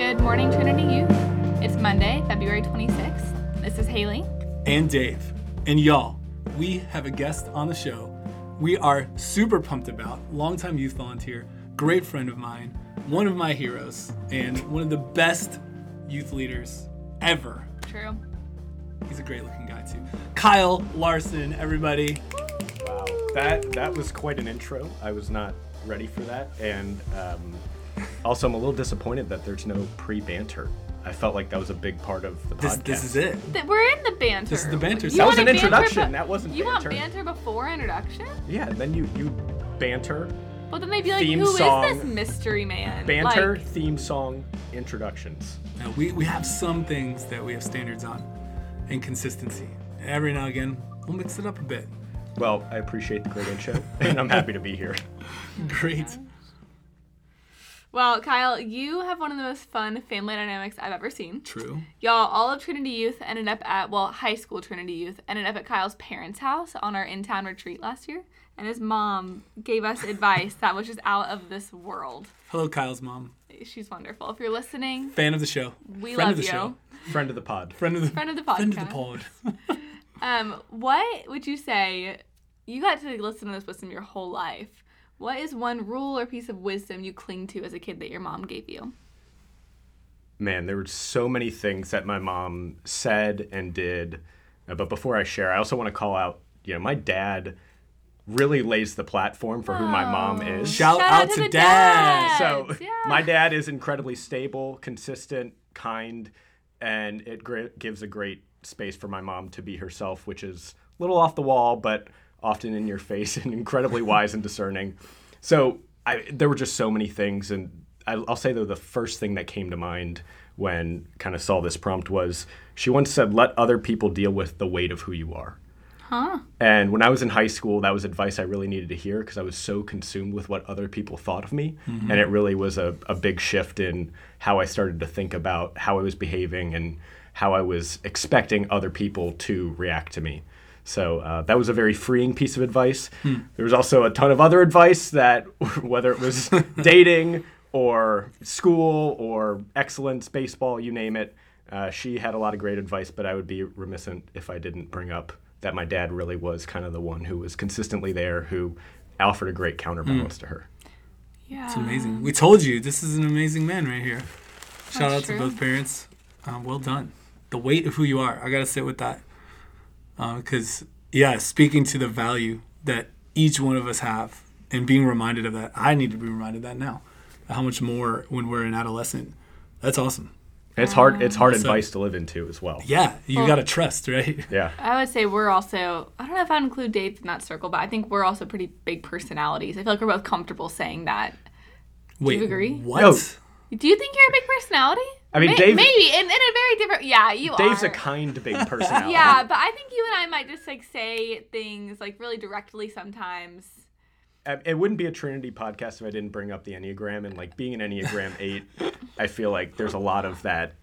Good morning, Trinity Youth. It's Monday, February 26th. This is Haley. and Dave. And y'all, we have a guest on the show we are super pumped about. Longtime youth volunteer, great friend of mine, one of my heroes, and one of the best youth leaders ever. True. He's a great looking guy, too. Kyle Larson, everybody. Wow, that that was quite an intro. I was not ready for that, and um, also I'm a little disappointed that there's no pre-banter. I felt like that was a big part of the This, podcast. this is it. Th- We're in the banter. This is the banter You That was want an banter introduction. be- That wasn't You banter. want banter before introduction? Yeah, and then you you banter, Well, then they'd be like, Theme "Who is song. this mystery man?" banter, Like, theme song, introductions. Now, we, we have some things that we have standards on and consistency. Every now and again, we'll mix it up a bit. Well, I appreciate the great intro, and I'm happy to be here. Great. Well, Kyle, you have one of the most fun family dynamics I've ever seen. True. Y'all, all of Trinity Youth ended up at, well, high school Trinity Youth ended up at Kyle's parents' house on our in town retreat last year. And his mom gave us advice that was just out of this world. Hello, Kyle's mom. She's wonderful. If you're listening, Fan of the show. we Friend love of the you. show. Friend of the pod. Friend of the Friend of the podcast. Friend of the pod. Um, what would you say? You got to listen to this wisdom your whole life. What is one rule or piece of wisdom you cling to as a kid that your mom gave you? Man, there were so many things that my mom said and did. Uh, but before I share, I also want to call out, you know, my dad really lays the platform for who my mom is. Shout, out, to, the dad. so yeah. my dad is incredibly stable, consistent, kind, and it gr- gives a great space for my mom to be herself, which is a little off the wall, but often in your face and incredibly wise and discerning. So I, there were just so many things, and I, I'll say though the first thing that came to mind when kind of saw this prompt was she once said, "Let other people deal with the weight of who you are." Huh. And when I was in high school, that was advice I really needed to hear because I was so consumed with what other people thought of me. Mm-hmm. And it really was a, a big shift in how I started to think about how I was behaving and how I was expecting other people to react to me. So uh, that was a very freeing piece of advice. There was also a ton of other advice that, whether it was dating or school or excellence, baseball, you name it, uh, she had a lot of great advice, but I would be remiss if I didn't bring up that my dad really was kind of the one who was consistently there, who offered a great counterbalance to her. Yeah. It's amazing. We told you this is an amazing man right here. Shout That's out true. to both parents. Um, well done. The weight of who you are. I gotta sit with that. Uh, because yeah, speaking to the value that each one of us have, and being reminded of that, I need to be reminded of that now. How much more when we're an adolescent. That's awesome. It's hard. It's hard So- advice to live into as well. Yeah, you Well- gotta trust, right? Yeah. I would say we're also, I don't know if I'd include Dave in that circle, but I think we're also pretty big personalities. I feel like we're both comfortable saying that. Wait, Do you agree? What? No. Do you think you're a big personality? I mean, May- Dave- Maybe, in, in a very different, yeah, you Dave's are. Dave's a kind, big personality. Yeah, but I think you and I might just like say things like really directly sometimes. Uh, It wouldn't be a Trinity podcast if I didn't bring up the Enneagram and like being an Enneagram eight. I feel like there's a lot of that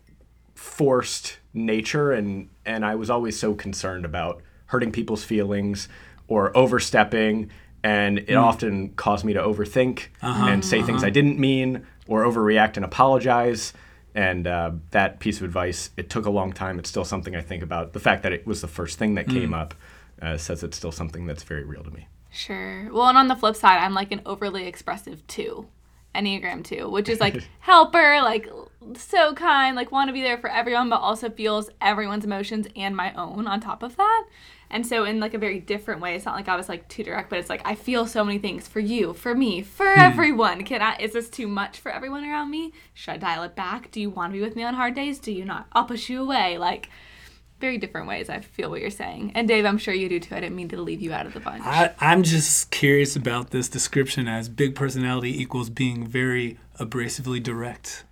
forced nature, and and I was always so concerned about hurting people's feelings or overstepping, and it hmm. often caused me to overthink uh-huh. and say things I uh-huh. didn't mean or overreact and apologize. And uh, that piece of advice, it took a long time. It's still something I think about. The fact that it was the first thing that came up uh, says it's still something that's very real to me. Sure. Well, and on the flip side, I'm like an overly expressive two, Enneagram two, which is like helper, like so kind, like want to be there for everyone, but also feels everyone's emotions and my own on top of that. And so, in like a very different way, it's not like I was like too direct, but it's like I feel so many things for you, for me, for hmm. everyone. Can I? Is this too much for everyone around me? Should I dial it back? Do you want to be with me on hard days? Do you not? I'll push you away. Like very different ways. I feel what you're saying, and Dave, I'm sure you do too. I didn't mean to leave you out of the bunch. I, I'm just curious about this description as big personality equals being very abrasively direct.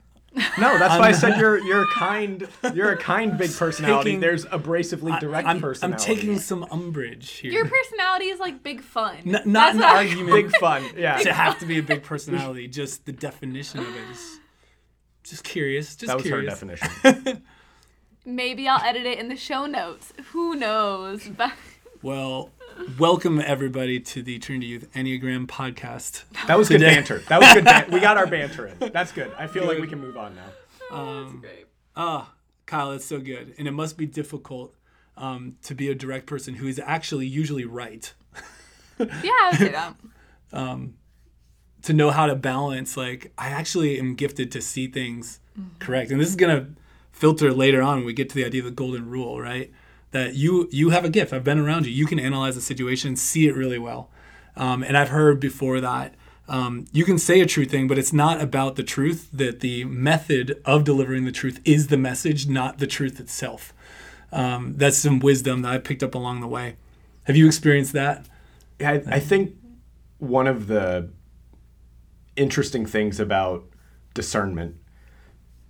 No, that's why I said um, you're you're a kind you're a kind big personality. Taking- There's abrasively direct I'm, I'm taking some umbrage here. Your personality is like big fun. N- not That's an argument big fun. Yeah, to have to be a big personality. Just the definition of it is just curious. Just that was curious. her definition. Maybe I'll edit it in the show notes. Who knows? But Well, welcome everybody to the Trinity Youth Enneagram podcast. That was good Today- banter. That was good. Ban- we got our banter in. That's good. I feel like we can move on now. Um, great. Ah, Kyle, that's so good. And it must be difficult um, to be a direct person who is actually usually right. Yeah, I would say that. To know how to balance, like, I actually am gifted to see things correct. And this is going to filter later on when we get to the idea of the golden rule, right? That you you have a gift. I've been around you. You can analyze a situation, see it really well. Um, and I've heard before that um, you can say a true thing, but it's not about the truth. That the method of delivering the truth is the message, not the truth itself. Um, that's some wisdom that I picked up along the way. Have you experienced that? I, I think one of the interesting things about discernment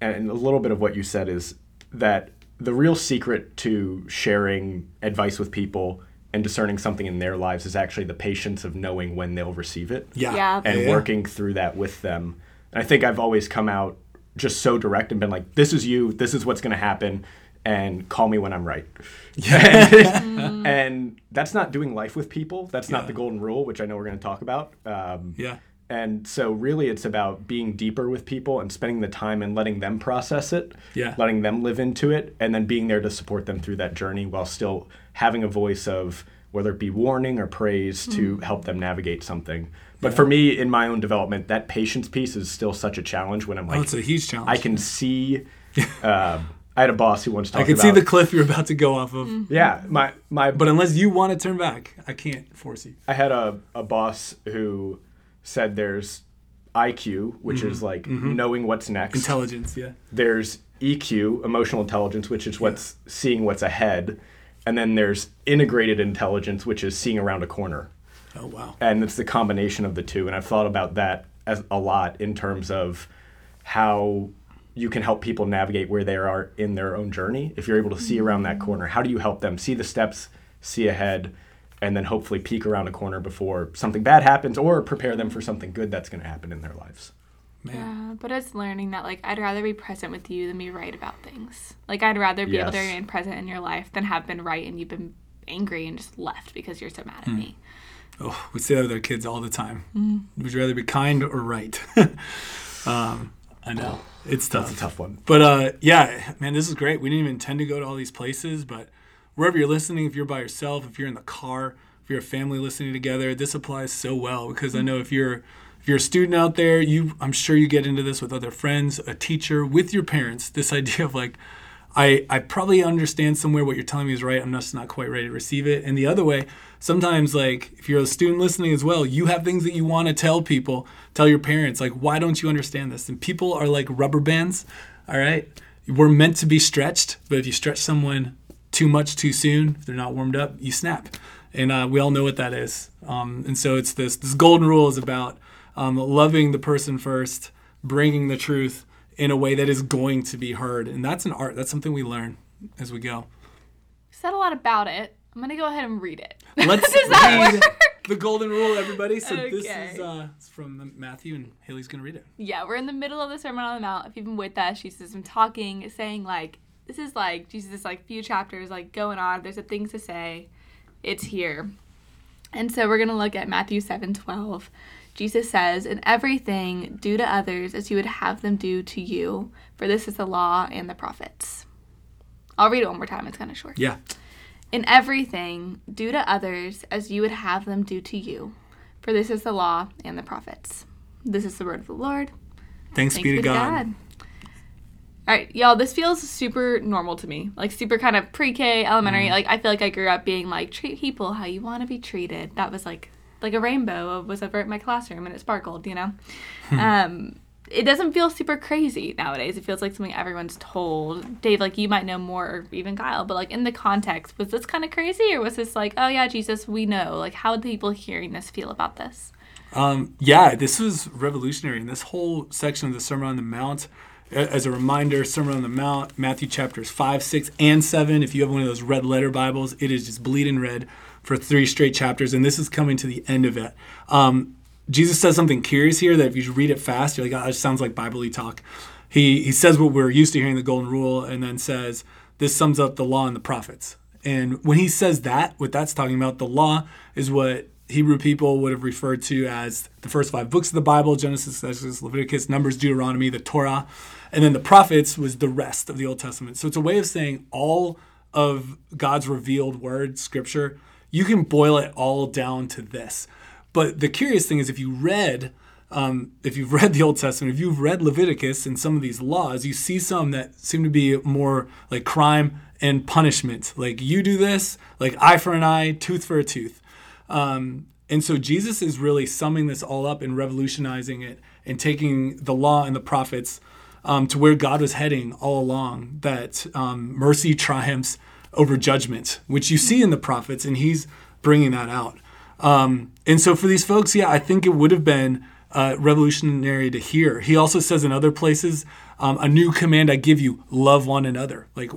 and a little bit of what you said is that the real secret to sharing advice with people and discerning something in their lives is actually the patience of knowing when they'll receive it Yeah. and Yeah. working through that with them. And I think I've always come out just so direct and been like, "This is you. This is what's going to happen." And call me when I'm right. and, and that's not doing life with people. That's Yeah. not the golden rule, which I know we're going to talk about. Um, Yeah. And so, really, it's about being deeper with people and spending the time and letting them process it, Yeah. letting them live into it, and then being there to support them through that journey while still having a voice of whether it be warning or praise to help them navigate something. But for me, in my own development, that patience piece is still such a challenge when I'm Oh, like, it's a huge challenge. I can see. Uh, I had a boss who once talked I can about. see the cliff you're about to go off of. yeah, my my But unless you want to turn back, I can't force you. I had a, a boss who said there's IQ, which is mm-hmm. like mm-hmm. knowing what's next. Intelligence, yeah. there's EQ, emotional intelligence, which is what's seeing what's ahead. And then there's integrated intelligence, which is seeing around a corner. Oh wow. And it's the combination of the two. And I've thought about that as a lot in terms of how you can help people navigate where they are in their own journey. If you're able to see around that mm-hmm. corner, how do you help them see the steps, see ahead, and then hopefully peek around a corner before something bad happens or prepare them for something good that's going to happen in their lives? Man. Yeah, but it's learning that like I'd rather be present with you than be right about things. Like I'd rather be able to Yes. remain present in your life than have been right and you've been angry and just left because you're so mad at me. Oh, we say that with our kids all the time. Would you rather be kind or right? um, I know. It's tough. That's a tough one. But uh, yeah, man, this is great. We didn't even intend to go to all these places, but wherever you're listening, if you're by yourself, if you're in the car, if you're a family listening together, this applies so well because I know if you're if you're a student out there, you I'm sure you get into this with other friends, a teacher, with your parents. This idea of like, I I probably understand somewhere what you're telling me is right. I'm just not quite ready to receive it. And the other way, sometimes like if you're a student listening as well, you have things that you want to tell people, tell your parents, like why don't you understand this? And people are like rubber bands. All right, we're meant to be stretched, but if you stretch someone too much too soon, if they're not warmed up, you snap. And uh, we all know what that is. Um, and so it's this this golden rule is about um, loving the person first, bringing the truth in a way that is going to be heard, and that's an art. That's something we learn as we go. said a lot about it. I'm gonna go ahead and read it. Let's read the golden rule, everybody. So this is uh, it's from Matthew, and Haley's gonna read it. Yeah, we're in the middle of the Sermon on the Mount. If you've been with us, Jesus is talking, saying like, this is like Jesus is like few chapters like going on. There's a things to say. It's here. And so we're gonna look at Matthew seven twelve. Jesus says, In everything, do to others as you would have them do to you, for this is the law and the prophets. I'll read it one more time, it's kind of short. Yeah. In everything, do to others as you would have them do to you, for this is the law and the prophets. This is the word of the Lord. Thanks, Thanks be to God. All right, y'all, this feels super normal to me. Like super kind of pre-K, elementary. Like I feel like I grew up being like treat people how you want to be treated. That was like like a rainbow was over at my classroom and it sparkled, you know. um it doesn't feel super crazy nowadays. It feels like something everyone's told. Dave, like you might know more, or even Kyle, but like in the context, was this kind of crazy, or was this like, oh yeah, Jesus, we know? Like, how would the people hearing this feel about this? Um, yeah, this was revolutionary. And this whole section of the Sermon on the Mount, as a reminder, Sermon on the Mount, Matthew chapters 5, 6, and 7. If you have one of those red letter Bibles, it is just bleeding red for three straight chapters. And this is coming to the end of it. Um, Jesus says something curious here that if you read it fast, you're like, oh, it sounds like Bible talk. He, he says what we're used to hearing the golden rule and then says, this sums up the law and the prophets. And when he says that, what that's talking about, the law is what Hebrew people would have referred to as the first five books of the Bible Genesis, Exodus, Leviticus, Numbers, Deuteronomy, the Torah. And then the prophets was the rest of the Old Testament. So it's a way of saying all of God's revealed word, scripture, you can boil it all down to this. But the curious thing is, if you read, um, if you've read the Old Testament, if you've read Leviticus and some of these laws, you see some that seem to be more like crime and punishment. Like you do this, like eye for an eye, tooth for a tooth. Um, and so Jesus is really summing this all up and revolutionizing it and taking the law and the prophets um, to where God was heading all along. That um, mercy triumphs over judgment, which you see in the prophets, and He's bringing that out. Um, and so for these folks, yeah, I think it would have been uh, revolutionary to hear. He also says in other places, um, "A new command I give you: love one another." Like,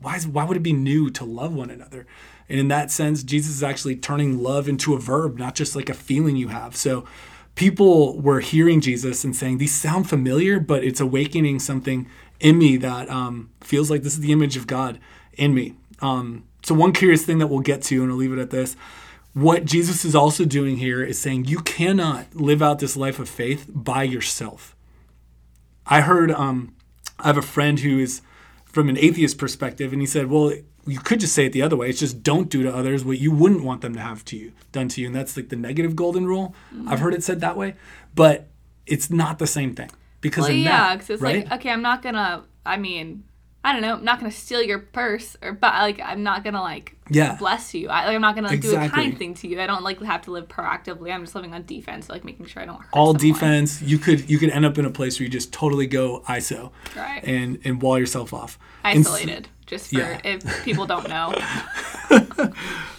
why is, why would it be new to love one another? And in that sense, Jesus is actually turning love into a verb, not just like a feeling you have. So people were hearing Jesus and saying, These sound familiar, but it's awakening something in me that um, feels like this is the image of God in me. Um, so, one curious thing that we'll get to, and I'll leave it at this what Jesus is also doing here is saying you cannot live out this life of faith by yourself. I heard, um, I have a friend who is from an atheist perspective, and he said, Well, you could just say it the other way. It's just don't do to others what you wouldn't want them to have to you done to you, and that's like the negative golden rule. Mm-hmm. I've heard it said that way, but it's not the same thing because well, yeah, because it's right? like okay, I'm not gonna. I mean, I don't know. I'm not gonna steal your purse, or but like I'm not gonna like yeah. bless you. I, like, I'm not gonna exactly. do a kind thing to you. I don't like have to live proactively. I'm just living on defense, like making sure I don't hurt. All someone. defense. You could you could end up in a place where you just totally go ISO, right? And and wall yourself off. Isolated just for yeah. if people don't know.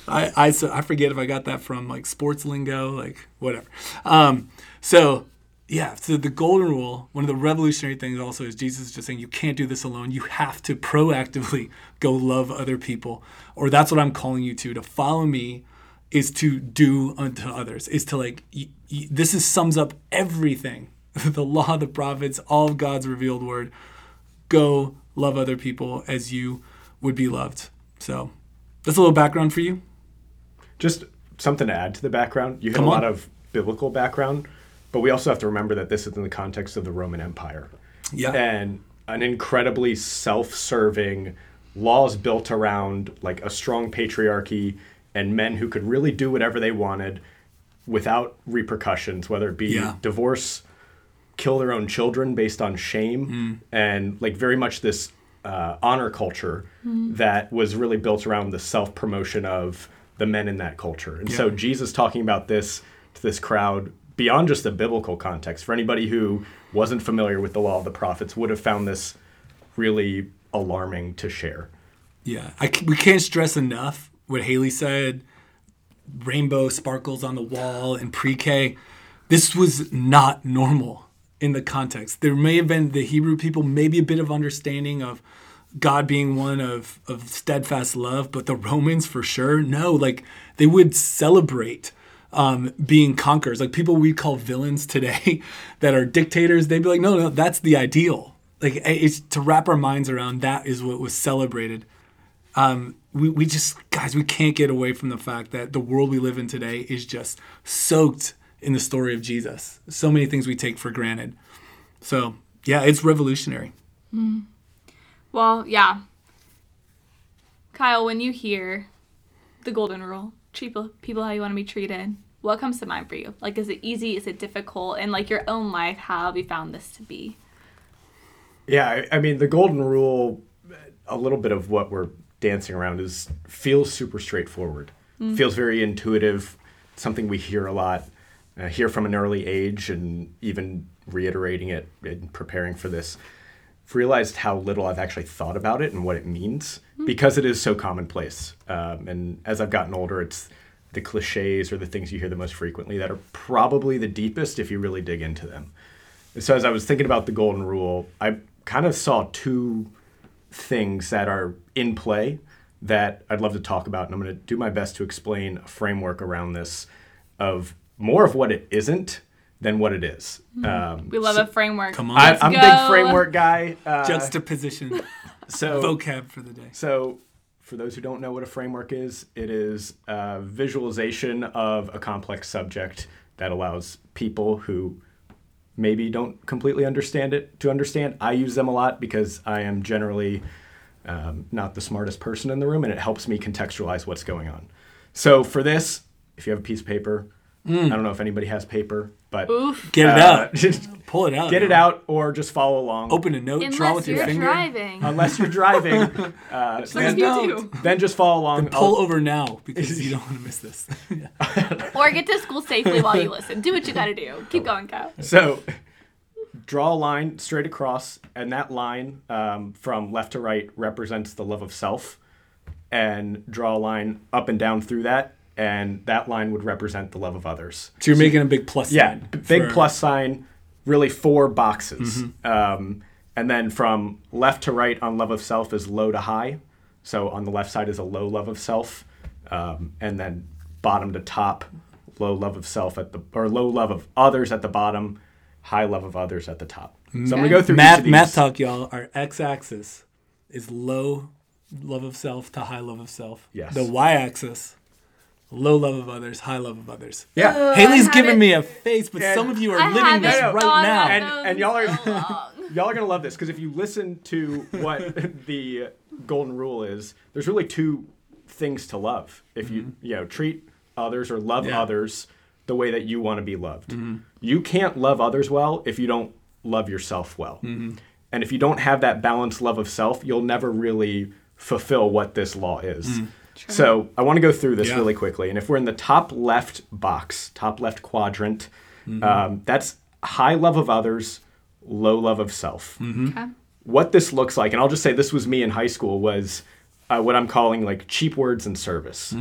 I, I so I forget if I got that from like sports lingo, like whatever. Um, so yeah, so the golden rule, one of the revolutionary things also is Jesus is just saying you can't do this alone. You have to proactively go love other people, or that's what I'm calling you to. To follow me is to do unto others. Is to like y- y- this is sums up everything. the law, the prophets, all of God's revealed word. Go love other people as you would be loved. So that's a little background for you. Just something to add to the background. You have a lot of biblical background, but we also have to remember that this is in the context of the Roman Empire. Yeah. And an incredibly self-serving laws built around like a strong patriarchy and men who could really do whatever they wanted without repercussions, whether it be yeah. divorce, kill their own children based on shame mm. and like very much this uh, honor culture mm. that was really built around the self promotion of the men in that culture. And yeah. so Jesus talking about this to this crowd beyond just the biblical context for anybody who wasn't familiar with the law of the prophets would have found this really alarming to share. Yeah, I, we can't stress enough what Haley said. Rainbow sparkles on the wall in pre-K. This was not normal in the context. There may have been the Hebrew people, maybe a bit of understanding of God being one of, of steadfast love, but the Romans for sure, no, like they would celebrate um, being conquerors. Like people we call villains today that are dictators, they'd be like, no, no, that's the ideal. Like it's to wrap our minds around that is what was celebrated. Um, we, we just, guys, we can't get away from the fact that the world we live in today is just soaked in the story of Jesus. So many things we take for granted. So, yeah, it's revolutionary. Mm. Well, yeah. Kyle, when you hear the golden rule, treat people how you want to be treated, what comes to mind for you? Like, is it easy? Is it difficult? And like your own life, how have you found this to be? Yeah, I mean, the golden rule, a little bit of what we're dancing around is feels super straightforward. Mm. Feels very intuitive, something we hear a lot uh, hear from an early age and even reiterating it and preparing for this I've realized how little I've actually thought about it and what it means mm-hmm. because it is so commonplace. Um, and as I've gotten older, it's the cliches or the things you hear the most frequently that are probably the deepest if you really dig into them. And so as I was thinking about the golden rule, I kind of saw two things that are in play that I'd love to talk about. And I'm going to do my best to explain a framework around this of more of what it isn't than what it is. Mm-hmm. Um, we love so, a framework. Come on, I, am a big framework guy. Uh, Juxtaposition. So vocab for the day. So, for those who don't know what a framework is, it is a visualization of a complex subject that allows people who maybe don't completely understand it to understand. I use them a lot because I am generally um, not the smartest person in the room, and it helps me contextualize what's going on. So for this, if you have a piece of paper, I don't know if anybody has paper, but Oof. Get it uh, out. Pull it out. get it man. out or just follow along. Open a note. draw Unless with your you're finger. driving. Unless you're driving, uh, then, of you don't. then just follow along. Pull I'll- over now because you don't want to miss this. Or get to school safely while you listen. Do what you gotta do. Keep going, Kyle. So draw a line straight across, and that line um, from left to right represents the love of self. And draw a line up and down through that, and that line would represent the love of others. So you're making a big plus Yeah, sign. b- big for- plus sign, really four boxes. Mm-hmm. Um, and then from left to right on love of self is low to high. So on the left side is a low love of self, um, and then bottom to top, low love of self at the or low love of others at the bottom, high love of others at the top. So I'm gonna go through Math, math talk, y'all. Our x-axis is low love of self to high love of self. Yes. The y-axis, low love of others, high love of others. Yeah. Ugh, Haley's giving me a face, but some of you are I living haven't this No, no. right now. And- and y'all are- so. Y'all are gonna love this because if you listen to what the golden rule is, there's really two things to love. If you you know treat others or love Mm-hmm. Yeah. others the way that you want to be loved, Mm-hmm. you can't love others well if you don't love yourself well. Mm-hmm. And if you don't have that balanced love of self, you'll never really fulfill what this law is. So I want to go through this. Yeah. really quickly. And if we're in the top left box, top left quadrant, Mm-hmm. um, that's high love of others, low love of self Mm-hmm. Okay. what this looks like, and I'll just say this was me in high school, was uh, what I'm calling like cheap words and service,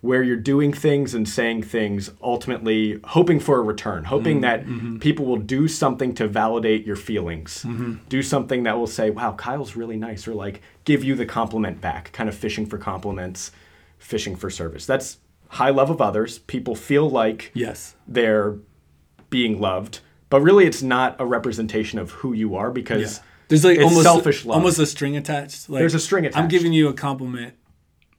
where you're doing things and saying things ultimately hoping for a return, hoping mm-hmm. that mm-hmm. people will do something to validate your feelings, mm-hmm. do something that will say, wow, Kyle's really nice, or like give you the compliment back, kind of fishing for compliments, fishing for service. That's high love of others. People feel like Yes. they're being loved, but really it's not a representation of who you are because Yeah. There's like it's almost selfish love. almost a string attached. Like, There's a string attached. I'm giving you a compliment,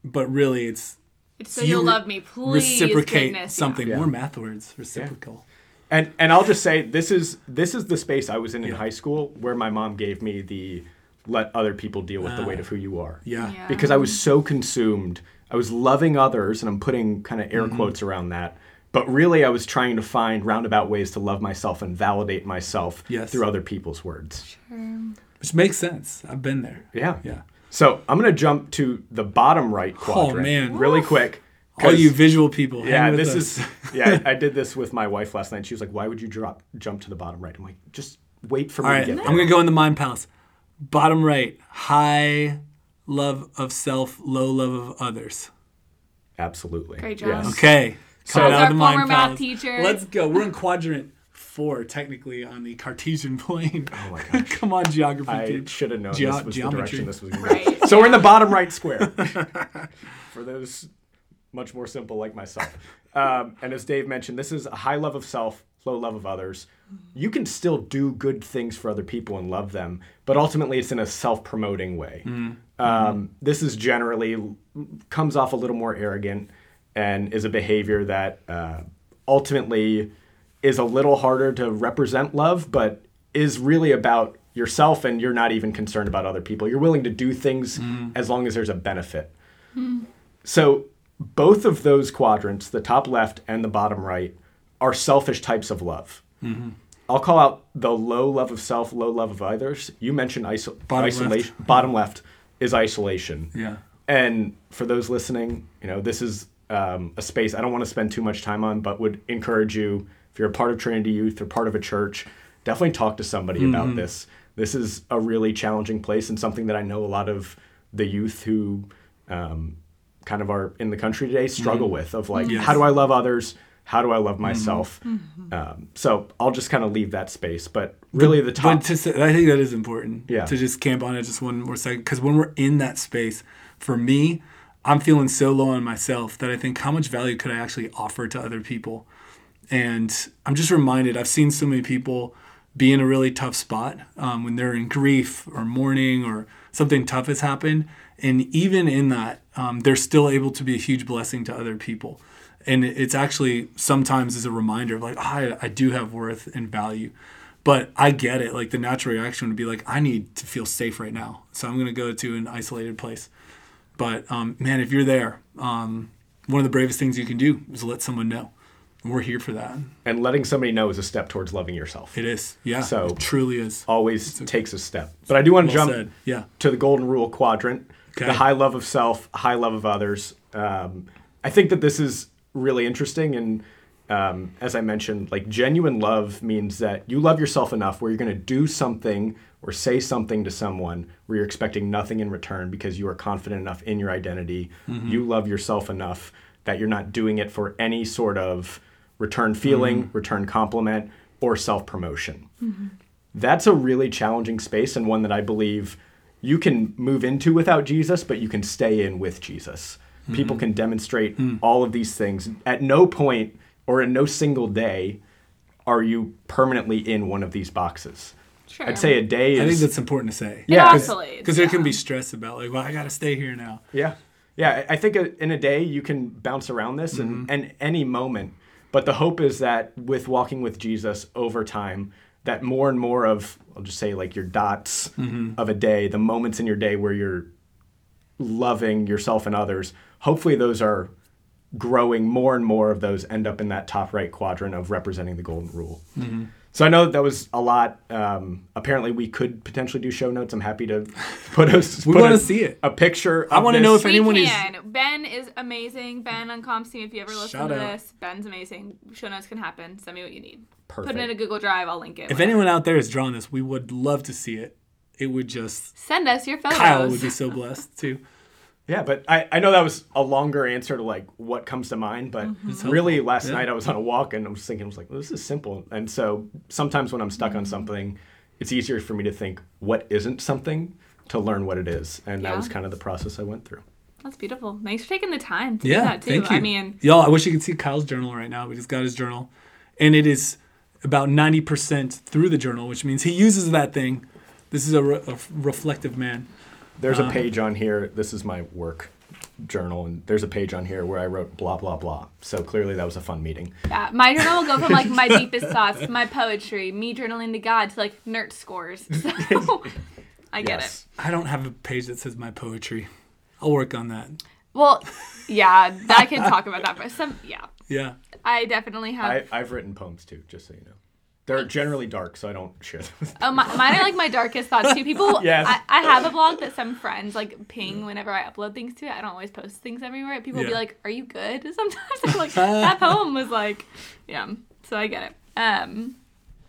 but really it's It's so you you'll re- love me, please. reciprocate goodness, something. Yeah. More math words. Reciprocal. And and I'll just say this is this is the space I was in in high school where my mom gave me the let other people deal with the weight of who you are. Yeah. Yeah. Because I was so consumed. I was loving others and I'm putting kind of air Mm-hmm. quotes around that. But really I was trying to find roundabout ways to love myself and validate myself Yes. through other people's words. Which makes sense. I've been there. Yeah. Yeah. So I'm gonna jump to the bottom right oh, quadrant Oh, man. really quick. All you visual people. hang Yeah, with this us. is yeah. I did this with my wife last night. She was like, "Why would you drop jump to the bottom right?" I'm like, "Just wait for me All to right, get I'm gonna go in the mind palace. Bottom right, high love of self, low love of others. Absolutely. Great job. Yes. Okay, So- coming out our of the mind former math palace. teacher. Let's go. We're in quadrant four, technically on the Cartesian plane. Oh my gosh. Come on, geography. I dude. should have known Geo- this was the geometry. direction this was going to go. Right. So we're in the bottom right square. For those much more simple like myself. Um, and as Dave mentioned, this is a high love of self, low love of others. You can still do good things for other people and love them, but ultimately it's in a self-promoting way. Um, this is generally comes off a little more arrogant and is a behavior that uh, ultimately is a little harder to represent love, but is really about yourself and you're not even concerned about other people. You're willing to do things as long as there's a benefit. So both of those quadrants, the top left and the bottom right, are selfish types of love. I'll call out the low love of self, low love of others. You mentioned iso- Bottom left. isolation. Bottom left is isolation. Yeah. And for those listening, you know, this is um, a space I don't want to spend too much time on, but would encourage you, if you're a part of Trinity Youth or part of a church, definitely talk to somebody about this. This is a really challenging place and something that I know a lot of the youth who um, kind of are in the country today struggle with of like, Yes. how do I love others? How do I love myself? Um, so I'll just kind of leave that space. But really, the top. But to say, I think that is important. Yeah. To just camp on it just one more second, because when we're in that space, for me, I'm feeling so low on myself that I think how much value could I actually offer to other people, and I'm just reminded I've seen so many people be in a really tough spot um, when they're in grief or mourning or something tough has happened, and even in that, um, they're still able to be a huge blessing to other people and it's actually sometimes is a reminder of like "Ah, I, I do have worth and value But I get it. Like the natural reaction would be like, I need to feel safe right now, so I'm going to go to an isolated place. But um, man, if you're there, um, one of the bravest things you can do is let someone know. We're here for that. And letting somebody know is a step towards loving yourself. It is. Yeah. So- it truly is. Always takes a step. But I do want to Well jump said. Yeah. to the golden rule quadrant Okay. the high love of self, high love of others. Um, I think that this is really interesting. And um, as I mentioned, like genuine love means that you love yourself enough where you're going to do something or say something to someone where you're expecting nothing in return because you are confident enough in your identity. You love yourself enough that you're not doing it for any sort of return feeling, mm-hmm. return compliment, or self promotion mm-hmm. that's a really challenging space and one that I believe you can move into without Jesus, but you can stay in with Jesus. People mm-hmm. can demonstrate mm. all of these things. At no point or in no single day are you permanently in one of these boxes. Sure. I'd say a day is I think that's important to say. Yeah, 'cause- oscillates, Because there can be stress about like, well, I got to stay here now. Yeah. Yeah. I I think a- in a day you can bounce around this and, and any moment. But the hope is that with walking with Jesus over time, that more and more of, I'll just say like your dots mm-hmm. of a day, the moments in your day where you're loving yourself and others, hopefully those are growing. More and more of those end up in that top right quadrant of representing the golden rule. Mm-hmm. So I know that, that was a lot. Um, apparently, we could potentially do show notes. I'm happy to put a. We wanna see it. A picture. I wanna know this. if anyone we is- can. Ben is amazing. Ben on Comps team. If you ever listen Shout to out. this, Ben's amazing. Show notes can happen. Send me what you need. Put Perfect. it in a Google Drive. I'll link it. If whatever. anyone out there is drawing this, we would love to see it. It would just send us your photos. Kyle would be so blessed too. Yeah, but I, I know that was a longer answer to like what comes to mind, but Mm-hmm. really last Yeah. night I was on a walk and I was thinking, I was like, well, this is simple. And so sometimes when I'm stuck Mm-hmm. on something, it's easier for me to think what isn't something to learn what it is. And that was kind of the process I went through. That's beautiful. Thanks for taking the time to do Yeah, that too. thank you. I mean, y'all, I wish you could see Kyle's journal right now, We he's got his journal, and it is about ninety percent through the journal, which means he uses that thing. This is a, re- a reflective man. There's Uh-huh. a page on here. This is my work journal. And there's a page on here where I wrote blah, blah, blah. So clearly that was a fun meeting. yeah, my journal will go from like my deepest thoughts, my poetry, me journaling to God, to like nerd scores. So I get it. I don't have a page that says my poetry. I'll work on that. Well, yeah, I can talk about that, but some, yeah, Yeah. I definitely have. I, I've written poems too, just so you know. They're generally dark, so I don't share them. with Oh, my, mine are like my darkest thoughts too. People, Yes. I, I have a blog that some friends like ping whenever I upload things to it. I don't always post things everywhere. People will be like, "Are you good?" Sometimes I'm like, that poem was like, yeah. So I get it. Um,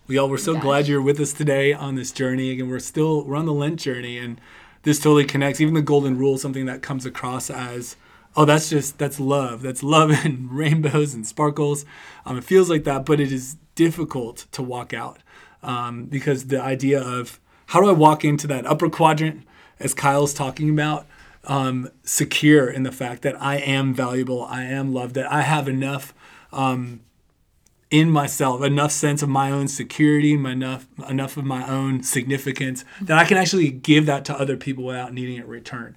We all we're so Gosh. glad you're with us today on this journey. Again, we're still we're on the Lent journey, and this totally connects. Even the Golden Rule, something that comes across as, oh, that's just that's love. That's love and rainbows and sparkles. Um, it feels like that, but it is difficult to walk out um, because the idea of how do I walk into that upper quadrant, as Kyle's talking about, um, secure in the fact that I am valuable, I am loved, that I have enough in myself enough sense of my own security my enough enough of my own significance that i can actually give that to other people without needing it in return.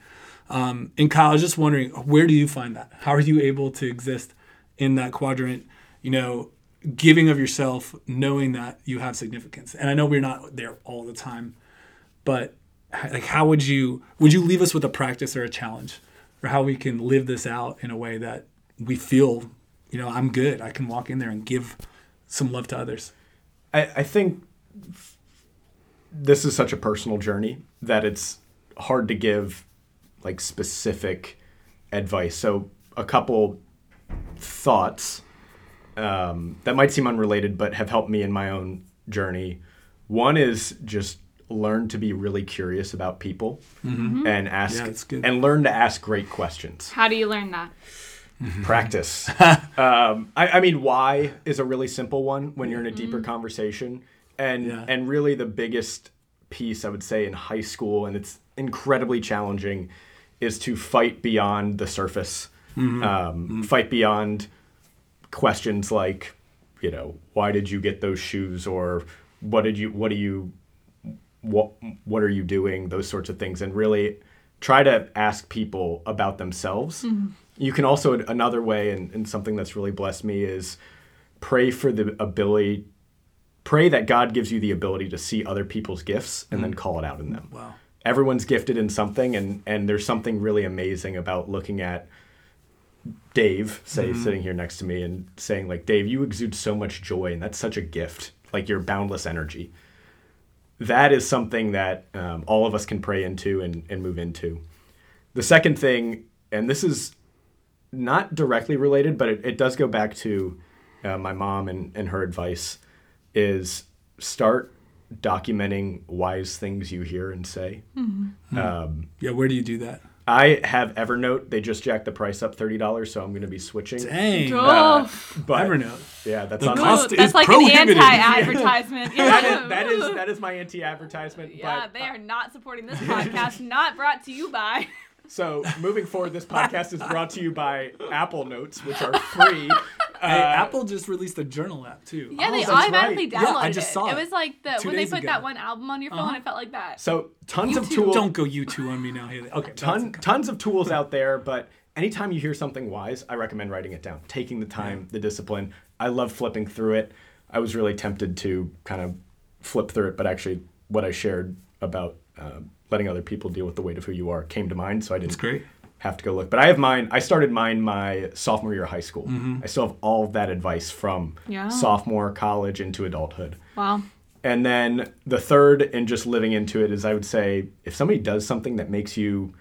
Um, and kyle i was just wondering where do you find that? How are you able to exist in that quadrant you know giving of yourself knowing that you have significance. And i know we're not there all the time but like how would you would you leave us with a practice or a challenge? Or how we can live this out in a way that we feel you know i'm good i can walk in there and give some love to others? I, I think this is such a personal journey that it's hard to give like specific advice. So a couple thoughts um, that might seem unrelated, but have helped me in my own journey. One is just learn to be really curious about people and ask Yeah, that's good. and learn to ask great questions how do you learn that? practice. um, I, I mean, why is a really simple one when you're in a deeper conversation, and Yeah. and really the biggest piece I would say in high school, and it's incredibly challenging, is to fight beyond the surface, um, fight beyond questions like, you know, why did you get those shoes, or what did you, what do you, what what are you doing, those sorts of things, and really try to ask people about themselves. Mm-hmm. You can also another way, and, and something that's really blessed me is pray for the ability pray that God gives you the ability to see other people's gifts and then mm. call it out in them. Wow. Everyone's gifted in something, and and there's something really amazing about looking at Dave, say sitting here next to me, and saying like, Dave, you exude so much joy, and that's such a gift, like your boundless energy. That is something that um, all of us can pray into and, and move into. The second thing, and this is not directly related, but it, it does go back to uh, my mom and, and her advice is start documenting wise things you hear and say. Um, Yeah, where do you do that? I have Evernote. They just jacked the price up thirty dollars, so I'm going to be switching. Dang. Oh, But Evernote. yeah, that's The on cost my, is that's like an anti-advertisement. Yeah. is, that is that is my anti-advertisement. Yeah, but, they are not supporting this podcast. Not brought to you by. So moving forward, this podcast is brought to you by Apple Notes, which are free. Uh, Hey, Apple just released a journal app too. Yeah, Oh, they that's automatically right. downloaded Yeah, I just it. saw It it was like the when they put ago. that one album on your phone, Uh-huh. it felt like that. So tons of tools. Don't go YouTube on me now, Haley. Okay, ton, tons of tools out there, but anytime you hear something wise, I recommend writing it down, taking the time, the discipline. I love flipping through it. I was really tempted to kind of flip through it, but actually, what I shared about uh, letting other people deal with the weight of who you are came to mind, so I didn't It's great. have to go look. But I have mine. I started mine my sophomore year of high school. Mm-hmm. I still have all of that advice from Yeah. sophomore, college, into adulthood. Wow. And then the third, and just living into it, is I would say if somebody does something that makes you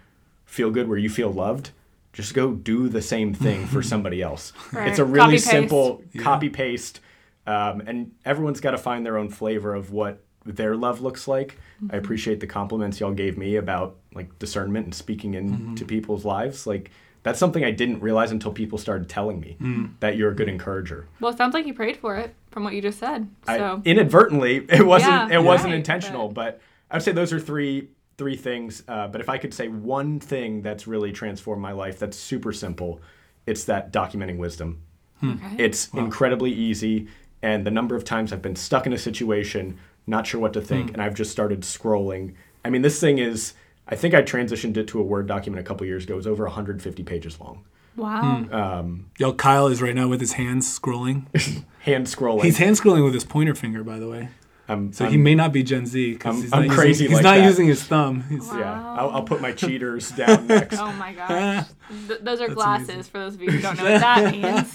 feel good, where you feel loved, just go do the same thing for somebody else. Right. It's a really Copy-paste. simple Yeah. copy paste, um, and everyone's got to find their own flavor of what their love looks like. I mm-hmm. appreciate the compliments y'all gave me about like discernment and speaking into mm-hmm. people's lives. Like that's something I didn't realize until people started telling me mm. that you're a good encourager. Well, it sounds like you prayed for it from what you just said. I, So inadvertently, it wasn't Yeah, it wasn't right, intentional, but I would say those are three three things. Uh, but if I could say one thing that's really transformed my life, that's super simple. It's that documenting wisdom. Hmm. okay. It's incredibly easy, and the number of times I've been stuck in a situation, not sure what to think, hmm. and I've just started scrolling. I mean, this thing is. I think I transitioned it to a Word document a couple years ago. It was over 150 pages long. wow. Hmm. Um, Yo, Kyle is right now with his hands scrolling. hand scrolling. He's hand scrolling with his pointer finger, by the way. I'm, So I'm- he may not be Gen Z because I'm- he's I'm not crazy using, he's like not that. using his thumb. He's, Wow. yeah, I'll, I'll put my cheaters down next. oh my gosh. Th- those are That's glasses amazing. for those of you who don't know what that means.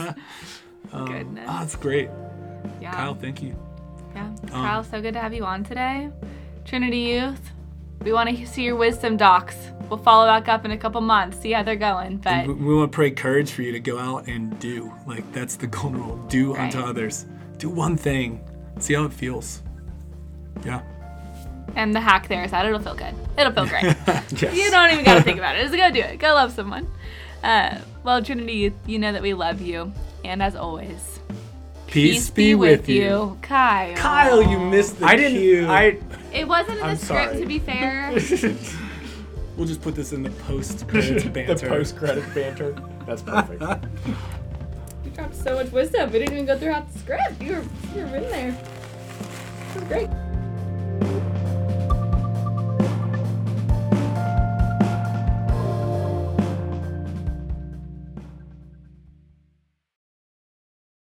Um, Goodness. Oh, that's great. yeah. Kyle, thank you. Yeah. Kyle, so good to have you on today. Trinity Youth, we want to see your wisdom docs. We'll follow back up in a couple months, see how they're going. But We, we want to pray courage for you to go out and do. Like, that's the golden rule. Do unto others. Do one thing. See how it feels. Yeah. and the hack there is that it'll feel good. It'll feel great. Yes. you don't even got to think about it. Just go do it. Go love someone. Uh, well, Trinity Youth, you know that we love you, and as always, Peace, be, with you. Kyle. Kyle, you missed the I didn't. cue. I It wasn't in I'm the script, sorry. to be fair. We'll just put this in the post credits the banter. post credit banter. That's perfect. You dropped so much wisdom. We didn't even go throughout the script. You were, you were in there. It was great.